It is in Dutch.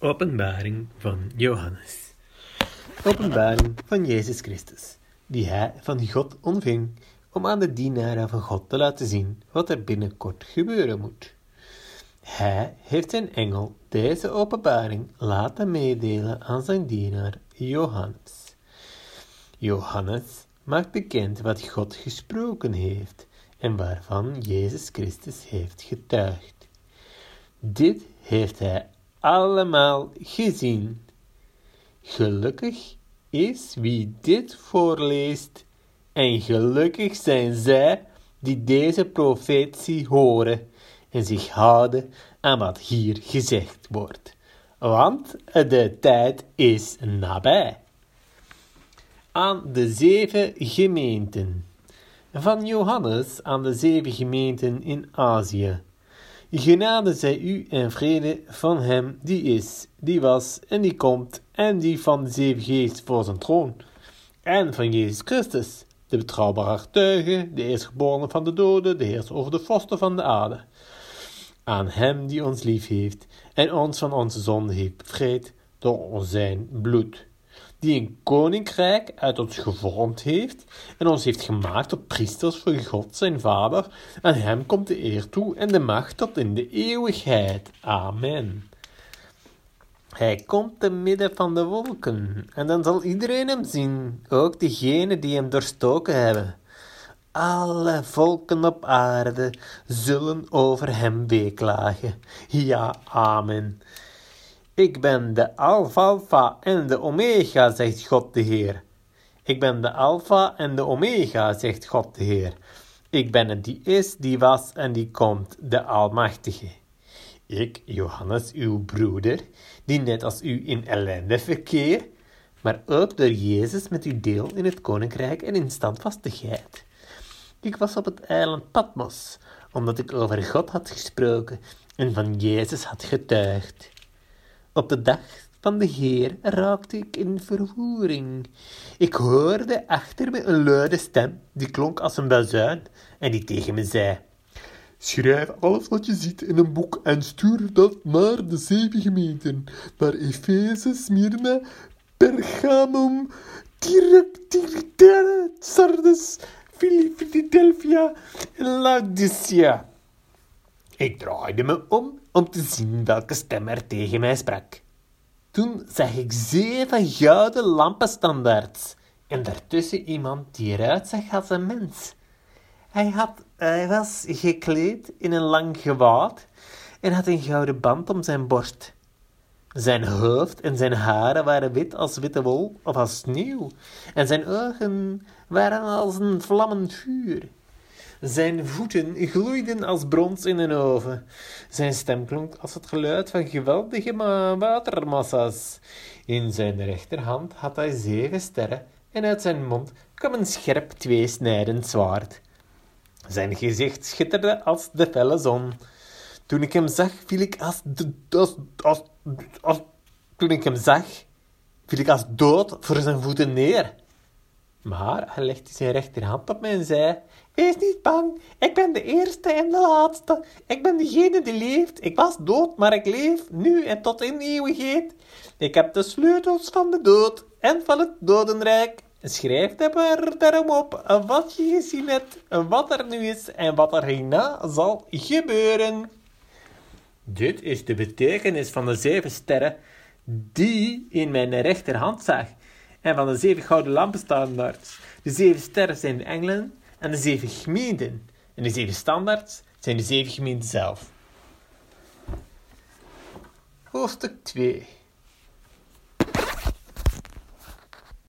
Openbaring van Johannes. Openbaring van Jezus Christus, die hij van God ontving om aan de dienaren van God te laten zien wat er binnenkort gebeuren moet. Hij heeft zijn engel deze openbaring laten meedelen aan zijn dienaar Johannes. Johannes maakt bekend wat God gesproken heeft en waarvan Jezus Christus heeft getuigd. Dit heeft hij allemaal gezien. Gelukkig is wie dit voorleest, en gelukkig zijn zij die deze profetie horen en zich houden aan wat hier gezegd wordt, want de tijd is nabij. Aan de zeven gemeenten. Van Johannes aan de zeven gemeenten in Azië. Genade zij u en vrede van hem die is, die was en die komt, en die van de zeven geest voor zijn troon, en van Jezus Christus, de betrouwbare getuige, de eerstgeborene van de doden, de heerser over de vorsten van de aarde. Aan hem die ons lief heeft en ons van onze zonde heeft bevrijd door zijn bloed die een koninkrijk uit ons gevormd heeft en ons heeft gemaakt tot priesters voor God zijn Vader. Aan hem komt de eer toe en de macht tot in de eeuwigheid. Amen. Hij komt te midden van de wolken en dan zal iedereen hem zien, ook degenen die hem doorstoken hebben. Alle volken op aarde zullen over hem weeklagen. Ja, amen. Ik ben de Alpha en de Omega, zegt God de Heer. Ik ben de Alpha en de Omega, zegt God de Heer. Ik ben het die is, die was en die komt, de Almachtige. Ik, Johannes, uw broeder, die net als u in ellende verkeer, maar ook door Jezus met u deel in het koninkrijk en in standvastigheid. Ik was op het eiland Patmos, omdat ik over God had gesproken en van Jezus had getuigd. Op de dag van de Heer raakte ik in vervoering. Ik hoorde achter me een luide stem, die klonk als een bazuin, en die tegen me zei: Schrijf alles wat je ziet in een boek en stuur dat naar de zeven gemeenten, naar Efeze, Smyrna, Pergamum, Thyatira, Sardes, Philadelphia en Laodicea. Ik draaide me om om te zien welke stem er tegen mij sprak. Toen zag ik zeven gouden lampenstandaards en daartussen iemand die eruit zag als een mens. Hij, had, hij was gekleed in een lang gewaad en had een gouden band om zijn borst. Zijn hoofd en zijn haren waren wit als witte wol of als sneeuw, en zijn ogen waren als een vlammend vuur. Zijn voeten gloeiden als brons in een oven. Zijn stem klonk als het geluid van geweldige watermassa's. In zijn rechterhand had hij zeven sterren en uit zijn mond kwam een scherp tweesnijdend zwaard. Zijn gezicht schitterde als de felle zon. Toen ik hem zag, viel ik als, als, als, als, toen ik hem zag, viel ik als dood voor zijn voeten neer. Maar hij legde zijn rechterhand op mij en zei: Wees niet bang, ik ben de eerste en de laatste. Ik ben degene die leeft. Ik was dood, maar ik leef nu en tot in eeuwigheid. Ik heb de sleutels van de dood en van het dodenrijk. Schrijf er daarom op wat je gezien hebt, wat er nu is en wat er hierna zal gebeuren. Dit is de betekenis van de zeven sterren die in mijn rechterhand zag en van de zeven gouden lampenstandaards. De zeven sterren zijn de engelen en de zeven gemeenten. En de zeven standaards zijn de zeven gemeenten zelf. Hoofdstuk 2